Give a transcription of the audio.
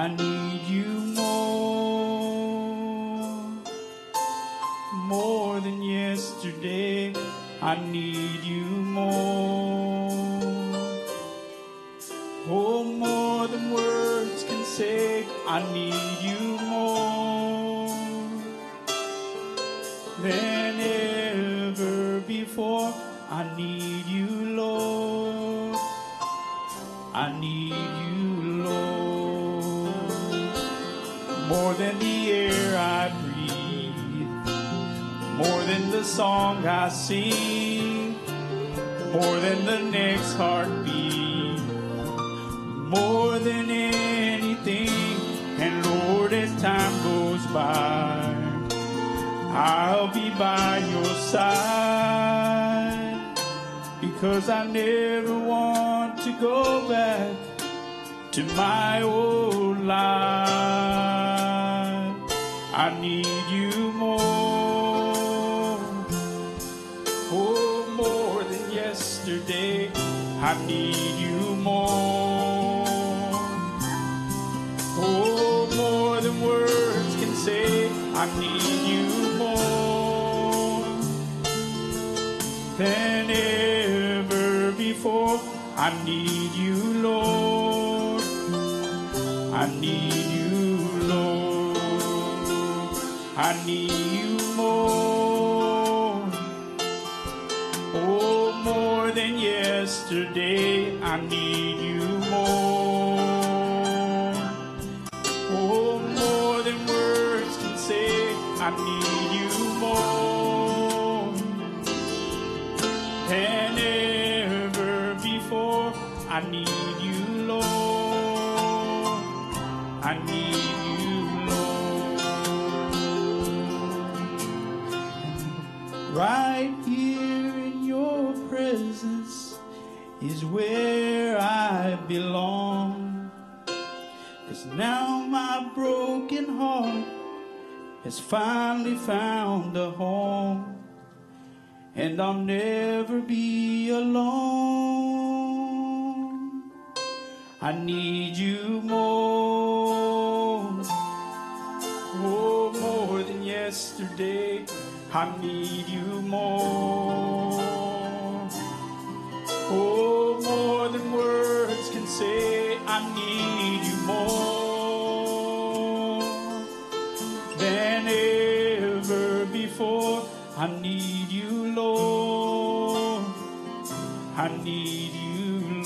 I need you more. More than yesterday, I need you more. Oh, more than words can say, I need you more than ever More than the air I breathe, more than the song I sing, more than the next heartbeat, more than anything. And Lord, as time goes by, I'll be by your side because I never want to go back to my old life. Need you more, oh, more than yesterday. I need you more, oh, more than words can say. I need you more than ever before. I need you, Lord. I need I need you more. Oh, more than yesterday. I need you more. Oh, more than words can say. I need you more than ever before. I need you, Lord. I need you, Right here in your presence is where I belong. Cause now my broken heart has finally found a home and I'll never be alone. I need you more, oh, more than yesterday. I need you more, oh, more than words can say. I need you more than ever before. I need you, Lord. I need you,